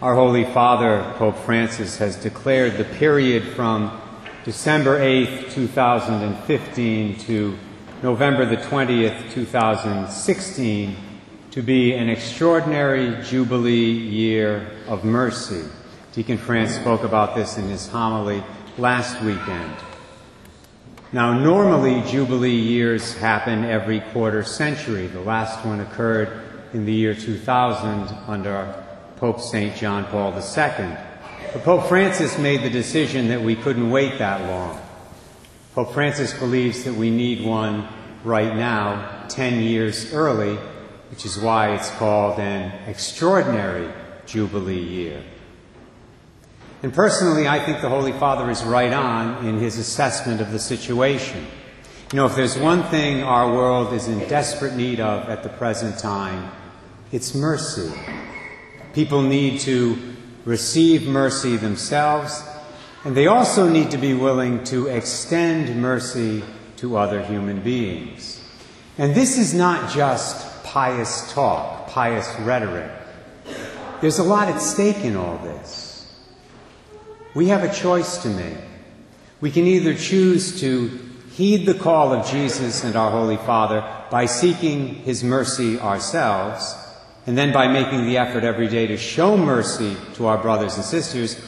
Our Holy Father, Pope Francis, has declared the period from December 8th, 2015 to November the 20th, 2016 to be an extraordinary Jubilee year of mercy. Deacon France spoke about this in his homily last weekend. Now, normally Jubilee years happen every quarter century. The last one occurred in the year 2000 under Pope St. John Paul II. But Pope Francis made the decision that we couldn't wait that long. Pope Francis believes that we need one right now, 10 years early, which is why it's called an extraordinary Jubilee year. And personally, I think the Holy Father is right on in his assessment of the situation. You know, if there's one thing our world is in desperate need of at the present time, it's mercy. People need to receive mercy themselves, and they also need to be willing to extend mercy to other human beings. And this is not just pious talk, pious rhetoric. There's a lot at stake in all this. We have a choice to make. We can either choose to heed the call of Jesus and our Holy Father by seeking His mercy ourselves and then by making the effort every day to show mercy to our brothers and sisters,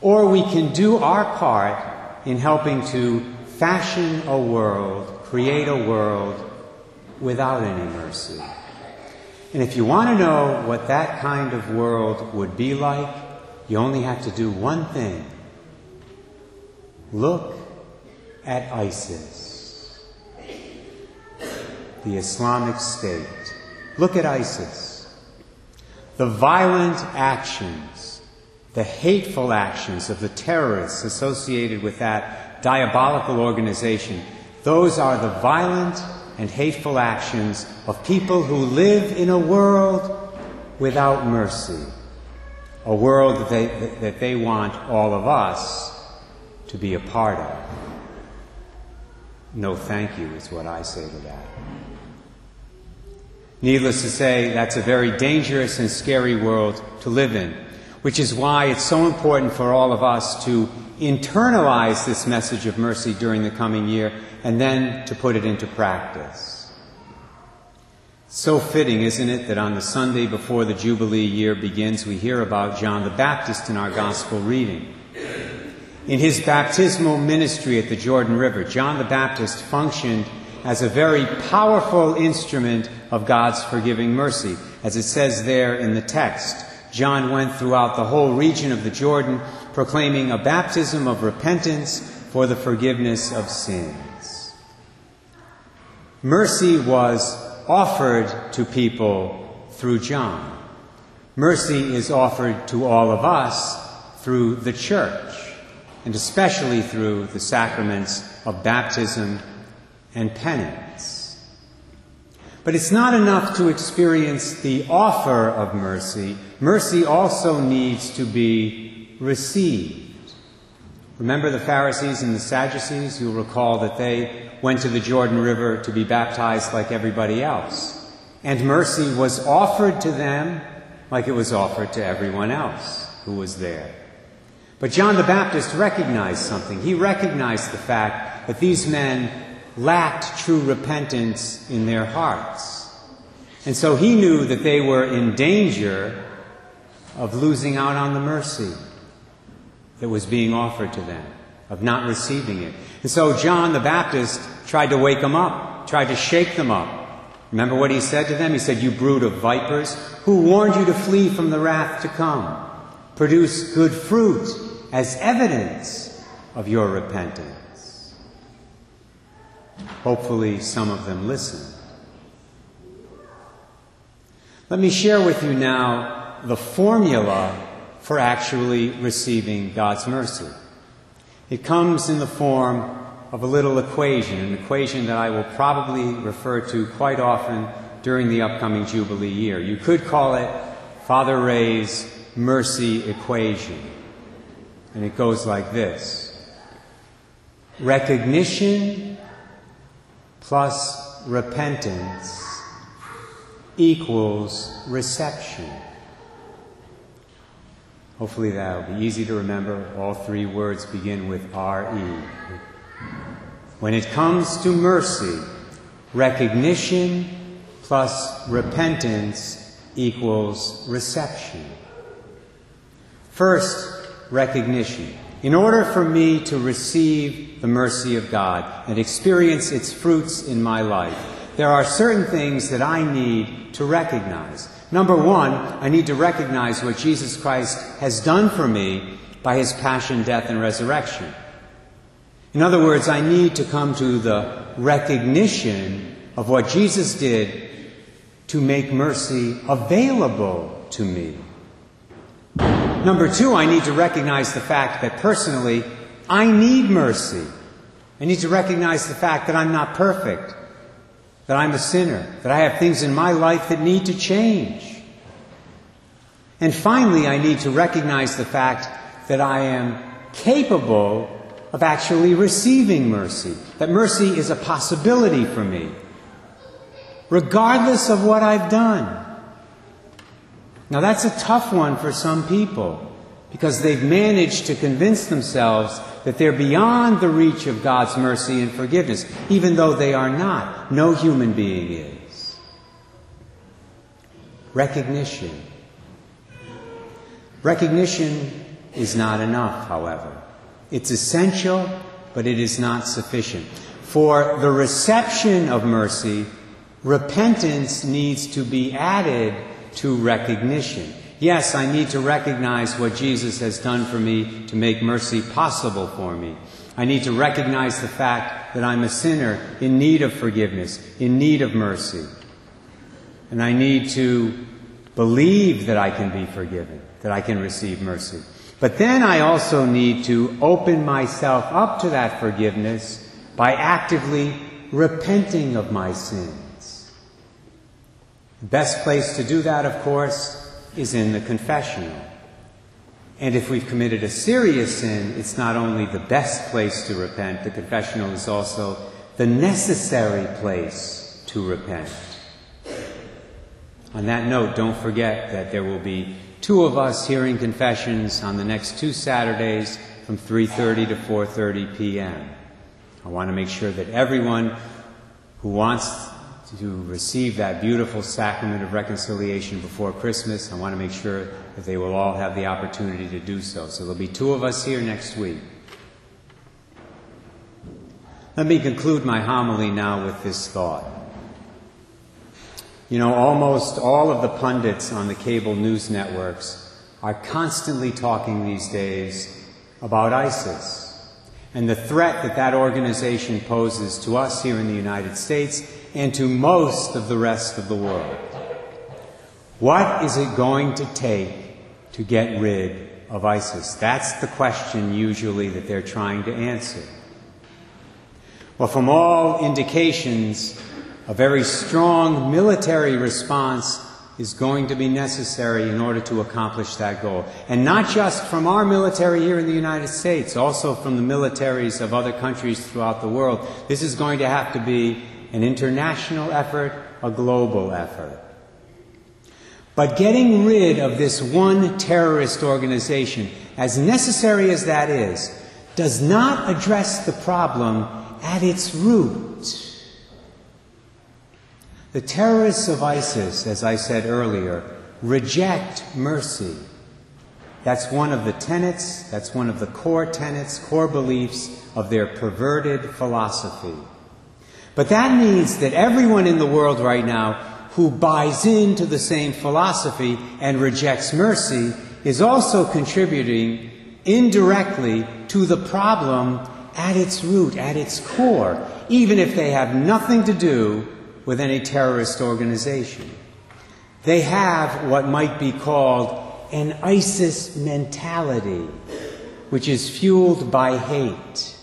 or we can do our part in helping to fashion a world, create a world without any mercy. And if you want to know what that kind of world would be like, you only have to do one thing look at ISIS, the Islamic State. Look at ISIS the violent actions, the hateful actions of the terrorists associated with that diabolical organization, those are the violent and hateful actions of people who live in a world without mercy, a world that they, that they want all of us to be a part of. No thank you is what I say to that. Needless to say, that's a very dangerous and scary world to live in, which is why it's so important for all of us to internalize this message of mercy during the coming year and then to put it into practice. So fitting, isn't it, that on the Sunday before the Jubilee year begins, we hear about John the Baptist in our Gospel reading. In his baptismal ministry at the Jordan River, John the Baptist functioned as a very powerful instrument of God's forgiving mercy. As it says there in the text, John went throughout the whole region of the Jordan, proclaiming a baptism of repentance for the forgiveness of sins. Mercy was offered to people through John. Mercy is offered to all of us through the church, and especially through the sacraments of baptism and penance. But it's not enough to experience the offer of mercy. Mercy also needs to be received. Remember the Pharisees and the Sadducees? You'll recall that they went to the Jordan River to be baptized like everybody else. And mercy was offered to them like it was offered to everyone else who was there. But John the Baptist recognized something. He recognized the fact that these men lacked true repentance in their hearts. And so he knew that they were in danger of losing out on the mercy that was being offered to them, of not receiving it. And so John the Baptist tried to wake them up, tried to shake them up. Remember what he said to them? He said, You brood of vipers, who warned you to flee from the wrath to come? Produce good fruit as evidence of your repentance. Hopefully, some of them listened. Let me share with you now the formula for actually receiving God's mercy. It comes in the form of a little equation, an equation that I will probably refer to quite often during the upcoming Jubilee year. You could call it Father Ray's mercy equation. And it goes like this recognition plus repentance equals reception. Hopefully that'll be easy to remember. All three words begin with R-E. When it comes to mercy, recognition plus repentance equals reception. First, recognition. In order for me to receive the mercy of God and experience its fruits in my life, there are certain things that I need to recognize. Number one, I need to recognize what Jesus Christ has done for me by his passion, death, and resurrection. In other words, I need to come to the recognition of what Jesus did to make mercy available to me. Number two, I need to recognize the fact that personally, I need mercy. I need to recognize the fact that I'm not perfect, that I'm a sinner, that I have things in my life that need to change. And finally, I need to recognize the fact that I am capable of actually receiving mercy, that mercy is a possibility for me, regardless of what I've done. Now, that's a tough one for some people because they've managed to convince themselves that they're beyond the reach of God's mercy and forgiveness, even though they are not. No human being is. Recognition. Recognition is not enough, however. It's essential, but it is not sufficient. For the reception of mercy, repentance needs to be added to recognition. Yes, I need to recognize what Jesus has done for me to make mercy possible for me. I need to recognize the fact that I'm a sinner in need of forgiveness, in need of mercy. And I need to believe that I can be forgiven, that I can receive mercy. But then I also need to open myself up to that forgiveness by actively repenting of my sins. Best place to do that, of course, is in the confessional. And if we've committed a serious sin, it's not only the best place to repent, the confessional is also the necessary place to repent. On that note, don't forget that there will be two of us hearing confessions on the next two Saturdays from 3:30 to 4:30 p.m. I want to make sure that everyone who wants to receive that beautiful sacrament of reconciliation before Christmas. I want to make sure that they will all have the opportunity to do so. So there'll be two of us here next week. Let me conclude my homily now with this thought. You know, almost all of the pundits on the cable news networks are constantly talking these days about ISIS and the threat that that organization poses to us here in the United States and to most of the rest of the world. What is it going to take to get rid of ISIS? That's the question usually that they're trying to answer. Well, from all indications, a very strong military response is going to be necessary in order to accomplish that goal. And not just from our military here in the United States, also from the militaries of other countries throughout the world. This is going to have to be an international effort, a global effort. But getting rid of this one terrorist organization, as necessary as that is, does not address the problem at its root. The terrorists of ISIS, as I said earlier, reject mercy. That's one of the tenets, that's one of the core tenets, core beliefs of their perverted philosophy. But that means that everyone in the world right now who buys into the same philosophy and rejects mercy is also contributing indirectly to the problem at its root, at its core, even if they have nothing to do with any terrorist organization. They have what might be called an ISIS mentality, which is fueled by hate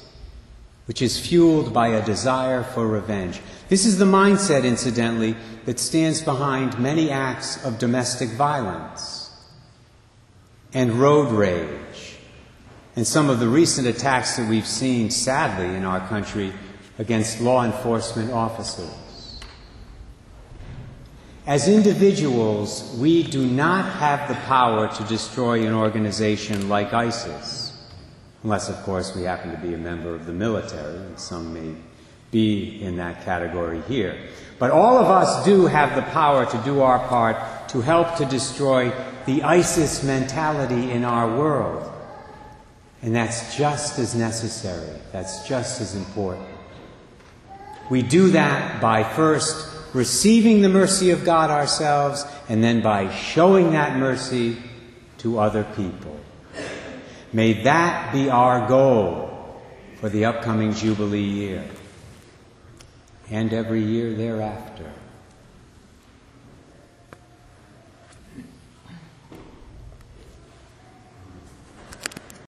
which is fueled by a desire for revenge. This is the mindset, incidentally, that stands behind many acts of domestic violence and road rage and some of the recent attacks that we've seen, sadly, in our country against law enforcement officers. As individuals, we do not have the power to destroy an organization like ISIS, unless, of course, we happen to be a member of the military, and some may be in that category here. But all of us do have the power to do our part to help to destroy the ISIS mentality in our world. And that's just as necessary, that's just as important. We do that by first receiving the mercy of God ourselves and then by showing that mercy to other people. May that be our goal for the upcoming Jubilee year and every year thereafter.